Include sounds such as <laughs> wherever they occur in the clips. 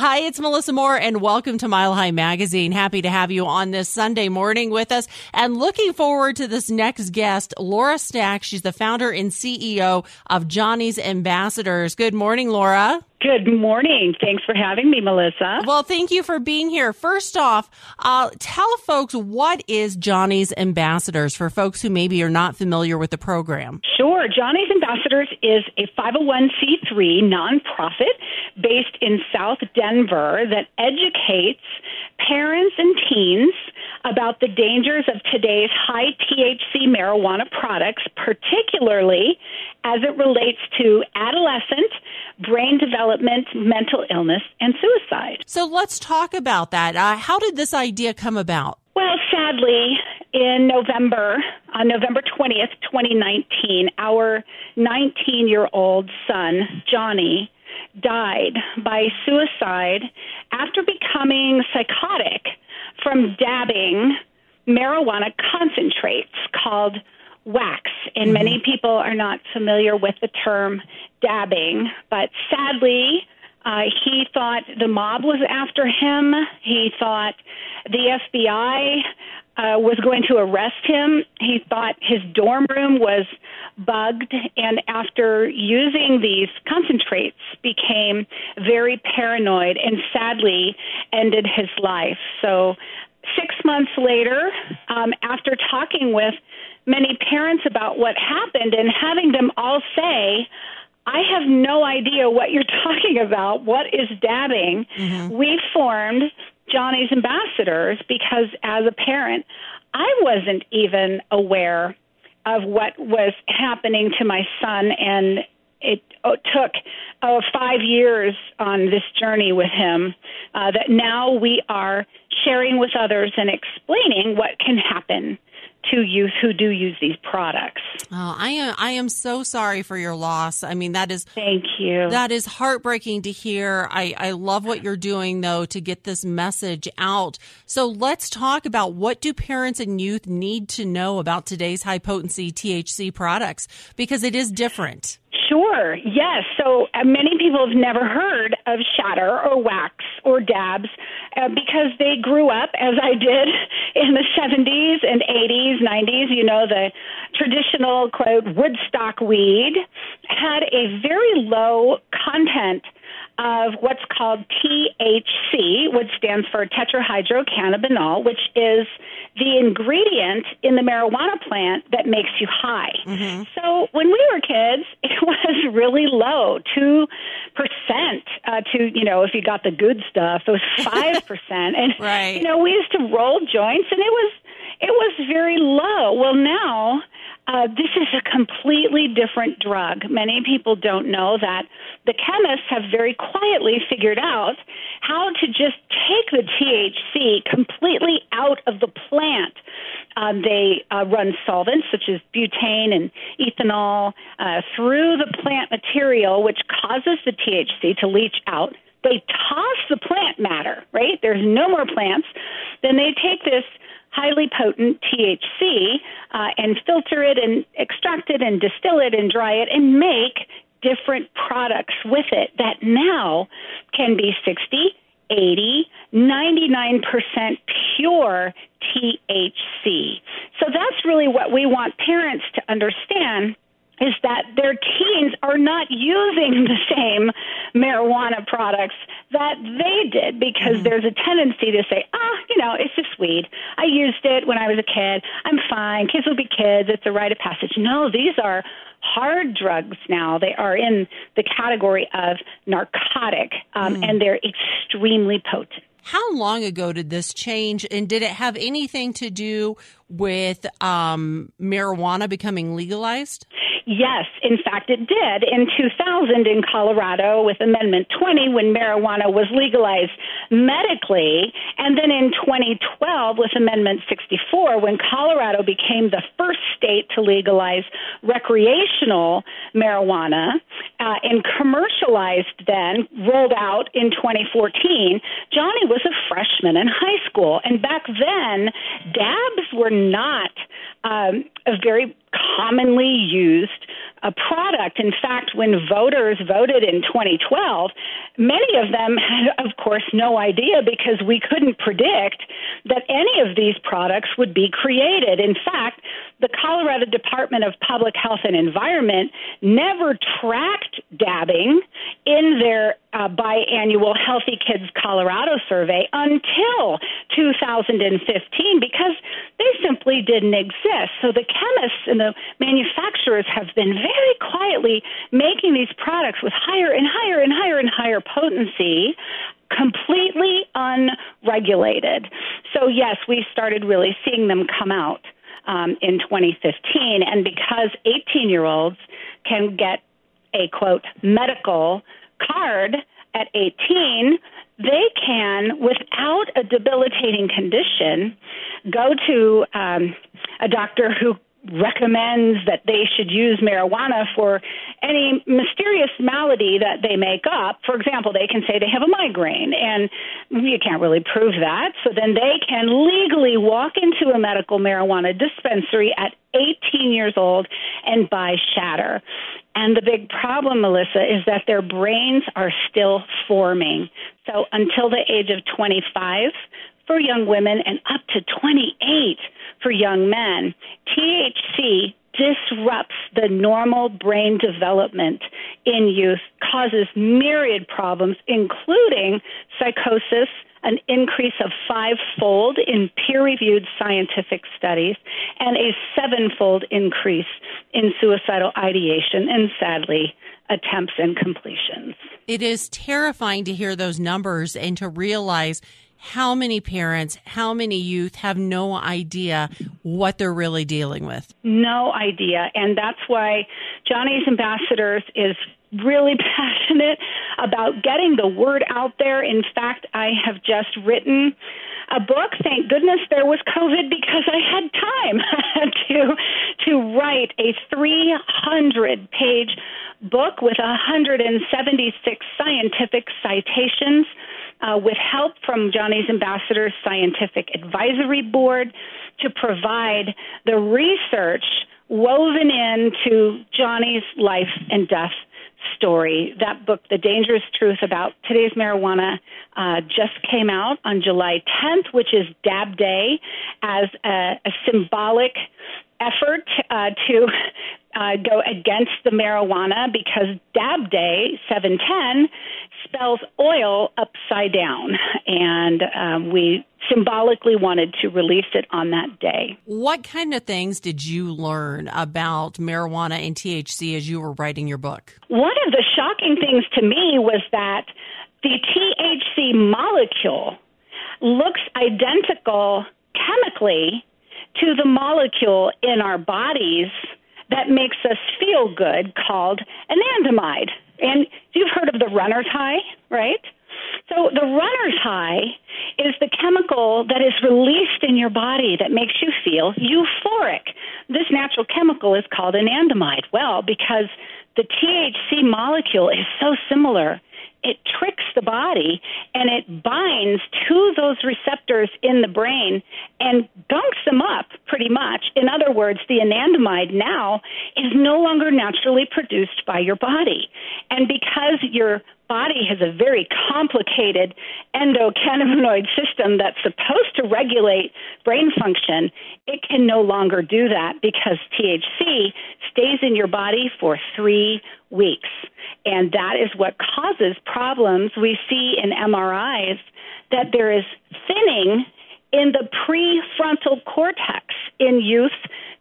Hi, it's Melissa Moore, and welcome to Mile High Magazine. Happy to have you on this Sunday morning with us, and looking forward to this next guest, Laura Stack. She's the founder and CEO of Johnny's Ambassadors. Good morning, Laura. Good morning. Thanks for having me, Melissa. Well, thank you for being here. First off, uh, tell folks what is Johnny's Ambassadors for folks who maybe are not familiar with the program. Sure. Johnny's Ambassadors is a 501c3 nonprofit based in South Denver that educates parents and teens about the dangers of today's high THC marijuana products, particularly as it relates to adolescent brain development, mental illness, and suicide. So let's talk about that. Uh, how did this idea come about? Well, sadly, in November, on November 20th, 2019, our 19 year old son, Johnny, died by suicide after becoming psychotic from dabbing marijuana concentrates called wax. And mm-hmm. many people are not familiar with the term dabbing, but sadly, uh, he thought the mob was after him. He thought the FBI uh, was going to arrest him. He thought his dorm room was bugged, and after using these concentrates, became very paranoid and sadly ended his life. So, six months later, um, after talking with many parents about what happened and having them all say, I have no idea what you're <laughs> talking about. What is dabbing? Mm-hmm. We formed Johnny's Ambassadors because as a parent, I wasn't even aware of what was happening to my son and it took uh, five years on this journey with him uh, that now we are sharing with others and explaining what can happen to youth who do use these products. Oh, I am I am so sorry for your loss. I mean that is Thank you. That is heartbreaking to hear. I, I love what you're doing though to get this message out. So let's talk about what do parents and youth need to know about today's high potency THC products because it is different. Sure, yes. So uh, many people have never heard of shatter or wax or dabs uh, because they grew up, as I did, <laughs> in the 70s and 80s, 90s. You know, the traditional, quote, Woodstock weed had a very low content of what's called THC, which stands for tetrahydrocannabinol, which is the ingredient in the marijuana plant that makes you high. Mm-hmm. So when we were kids, <laughs> it was really low, two percent uh, to you know if you got the good stuff, it was <laughs> five percent, and right. you know we used to roll joints, and it was it was very low. Well, now uh, this is a completely different drug. Many people don't know that the chemists have very quietly figured out how to just take the THC completely out of the plant. Um, they uh, run solvents such as butane and ethanol uh, through the plant material, which causes the THC to leach out. They toss the plant matter, right? There's no more plants. Then they take this highly potent THC uh, and filter it and extract it and distill it and dry it and make different products with it that now can be 60, 80, 99% pure THC. So that's really what we want parents to understand is that their teens are not using the same marijuana products that they did because mm-hmm. there's a tendency to say, ah, oh, you know, it's just weed. I used it when I was a kid. I'm fine. Kids will be kids. It's a rite of passage. No, these are hard drugs now. They are in the category of narcotic, um, mm. and they're extremely potent. How long ago did this change, and did it have anything to do with um, marijuana becoming legalized? Yes, in fact, it did. In 2000 in Colorado with Amendment 20 when marijuana was legalized medically, and then in 2012 with Amendment 64 when Colorado became the first state to legalize recreational marijuana uh, and commercialized then, rolled out in 2014. Johnny was a freshman in high school, and back then, dabs were not um, a very commonly used a product. In fact, when voters voted in 2012, many of them had, of course, no idea because we couldn't predict that any of these products would be created. In fact, the Colorado Department of Public Health and Environment never tracked dabbing in their uh, biannual Healthy Kids Colorado survey until 2015 because they simply didn't exist. So the chemists and the manufacturers have been very quietly making these products with higher and higher and higher and higher potency completely unregulated. So, yes, we started really seeing them come out um, in 2015. And because 18 year olds can get a quote medical card at 18, they can, without a debilitating condition, go to um, a doctor who recommends that they should use marijuana for any mysterious malady that they make up. For example, they can say they have a migraine, and you can't really prove that. So then they can legally walk into a medical marijuana dispensary at 18 years old and buy shatter. And the big problem, Melissa, is that their brains are still forming. So until the age of 25 for young women and up to 28 for young men, THC disrupts the normal brain development in youth, causes myriad problems, including psychosis, an increase of fivefold in peer reviewed scientific studies, and a sevenfold increase in suicidal ideation and sadly, attempts and completions. It is terrifying to hear those numbers and to realize how many parents, how many youth have no idea what they're really dealing with? No idea. And that's why Johnny's Ambassadors is really <laughs> passionate about getting the word out there. In fact, I have just written a book. Thank goodness there was COVID because I had time <laughs> to to write a 300 page book with 176 scientific citations uh, with help from Johnny's Ambassadors Scientific Advisory Board to provide the research woven into Johnny's life and death story. That book, The Dangerous Truth About Today's Marijuana, uh, just came out on July 10th, which is Dab Day, as a, a symbolic effort uh, to uh, go against the marijuana because Dab Day 710 spells oil upside down, and um, we symbolically wanted to release it on that day. What kind of things did you learn about marijuana and THC as you were writing your book? One of the shocking things to me was that the THC molecule looks identical chemically to the molecule in our bodies that makes us feel good called anandamide. And you've heard of the runner's high, right? So the runner's high is the chemical that is released in your body that makes you feel euphoric. This natural chemical is called anandamide. Well, because the THC molecule is so similar it tricks the body and it binds to those receptors in the brain and gunks them up pretty much. In other words, the anandamide now is no longer naturally produced by your body. And because your body has a very complicated endocannabinoid system that's supposed to regulate brain function, it can no longer do that because THC stays in your body for three weeks. And that is what causes problems. We see in MRIs that there is thinning in the prefrontal cortex in youth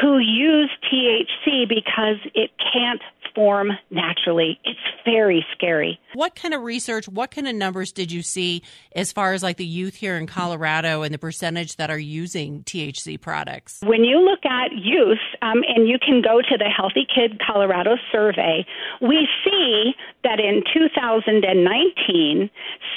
who use THC because it can't form naturally. It's very scary. What kind of research, what kind of numbers did you see as far as like the youth here in Colorado and the percentage that are using THC products? When you look at youth, um, and you can go to the Healthy Kid Colorado survey, we see that in 2019,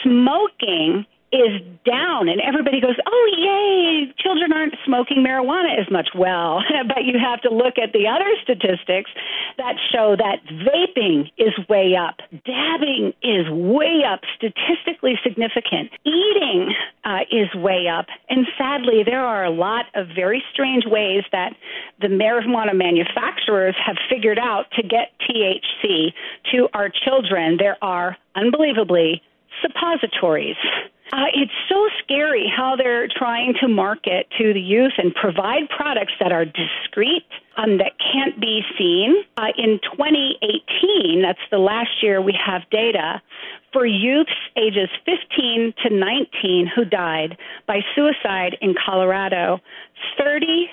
smoking is down and everybody goes, "Oh yay, children aren't smoking." marijuana as much. Well, <laughs> but you have to look at the other statistics that show that vaping is way up, dabbing is way up, statistically significant, eating uh, is way up, and sadly, there are a lot of very strange ways that the marijuana manufacturers have figured out to get THC to our children. There are unbelievably suppositories. Uh, it's so scary how they're trying to market to the youth and provide products that are discreet, um, that can't be seen. Uh, in 2018, that's the last year we have data, for youths ages 15 to 19 who died by suicide in Colorado, 36%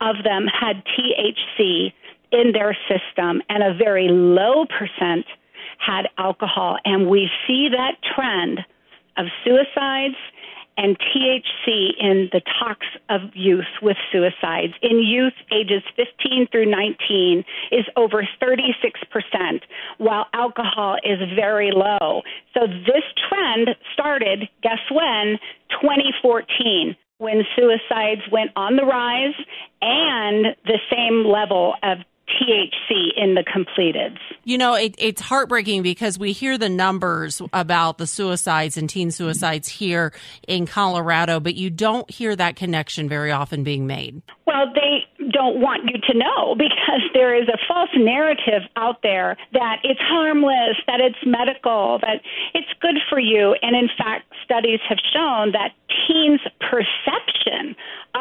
of them had THC in their system, and a very low percent had alcohol. And we see that trend of suicides and THC in the talks of youth with suicides. In youth ages 15 through 19 is over 36%, while alcohol is very low. So this trend started, guess when? 2014 when suicides went on the rise and the same level of THC in the completeds. You know, it, it's heartbreaking because we hear the numbers about the suicides and teen suicides here in Colorado, but you don't hear that connection very often being made. Well, they don't want you to know <laughs> because there is a false narrative out there that it's harmless, that it's medical, that it's good for you. And in fact, studies have shown that teens' perception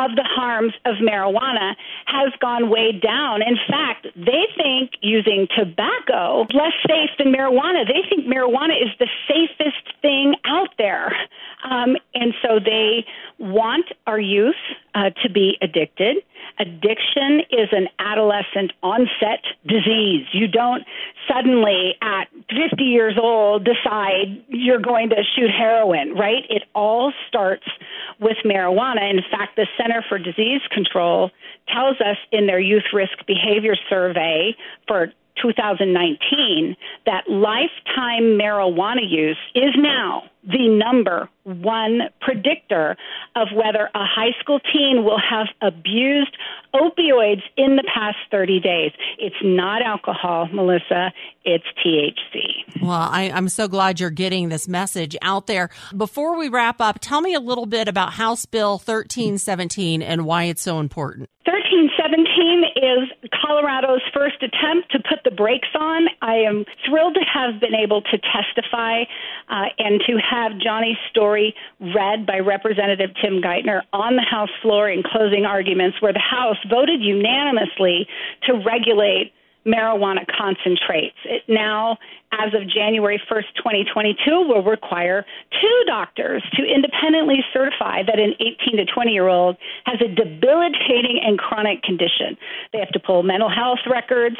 of the harms of marijuana has gone way down. In fact, they think using tobacco less safe than marijuana. They think marijuana is the safest thing out there. Um, and so they want our youth uh, to be addicted. Addiction is an adolescent onset disease. You don't suddenly, at 50 years old, decide you're going to shoot heroin, right? It all starts with marijuana. In fact, the Center for Disease Control tells us in their youth risk behavior survey for 2019 that lifetime marijuana use is now the number one predictor of whether a high school teen will have abused opioids in the past 30 days. It's not alcohol, Melissa, it's THC. Well, I, am so glad you're getting this message out there. Before we wrap up, tell me a little bit about House Bill 1317 and why it's so important. 1317 is Colorado's first attempt to put the brakes on. I am thrilled to have been able to testify uh, and to have Johnny's story read by Representative Tim Geitner on the House floor in closing arguments, where the House voted unanimously to regulate marijuana concentrates. It now, as of January 1st, 2022, will require two doctors to independently certify that an 18 to 20 year old has a debilitating and chronic condition. They have to pull mental health records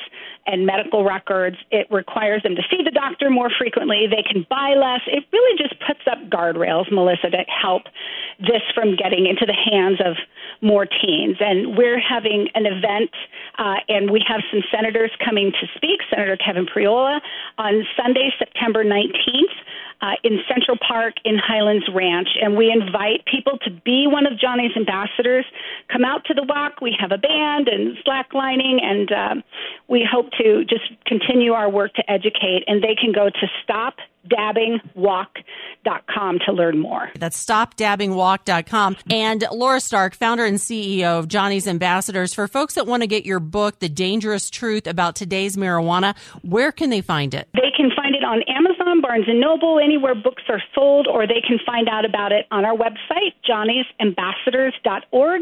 and medical records. It requires them to see the doctor more frequently. They can buy less. It really just puts up guardrails, Melissa, to help this from getting into the hands of more teens. And we're having an event, uh, and we have some senators coming to speak. Senator Kevin Priola on Sunday, September 19th. Uh, in Central Park in Highlands Ranch, and we invite people to be one of Johnny's ambassadors. Come out to the walk. We have a band and slacklining, and um, we hope to just continue our work to educate. And they can go to stop stopdabbingwalk.com to learn more. That's stopdabbingwalk.com. And Laura Stack, founder and CEO of Johnny's Ambassadors. For folks that want to get your book, The Dangerous Truth About Today's Marijuana, where can they find it? They can find it on Amazon, Barnes & Noble, anywhere books are sold, or they can find out about it on our website, johnny'sambassadors.org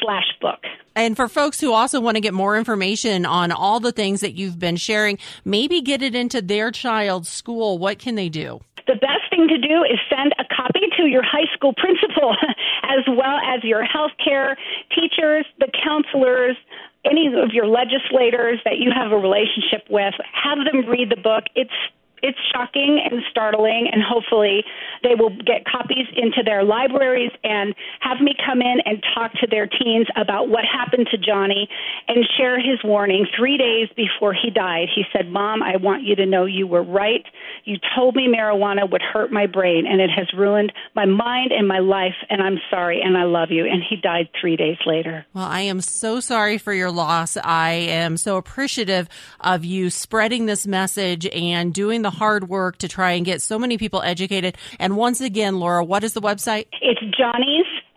slash book. And for folks who also want to get more information on all the things that you've been sharing, maybe get it into their child's school, what can they do? The best thing to do is send a copy to your high school principal, <laughs> as well as your healthcare teachers, the counselors, any of your legislators that you have a relationship with. Have them read the book. It's it's shocking and startling, and hopefully They will get copies into their libraries and have me come in and talk to their teens about what happened to Johnny and share his warning. Three days before he died, he said, Mom, I want you to know you were right. You told me marijuana would hurt my brain, and it has ruined my mind and my life, and I'm sorry, and I love you. And he died three days later. Well, I am so sorry for your loss. I am so appreciative of you spreading this message and doing the hard work to try and get so many people educated. And once again, Laura, what is the website? It's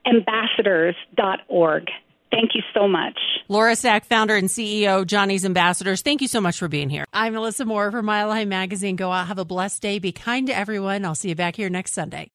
johnny'sambassadors.org. Thank you so much. Laura Stack, founder and CEO, Johnny's Ambassadors. Thank you so much for being here. I'm Melissa Moore for Mile High Magazine. Go out, have a blessed day, be kind to everyone. I'll see you back here next Sunday.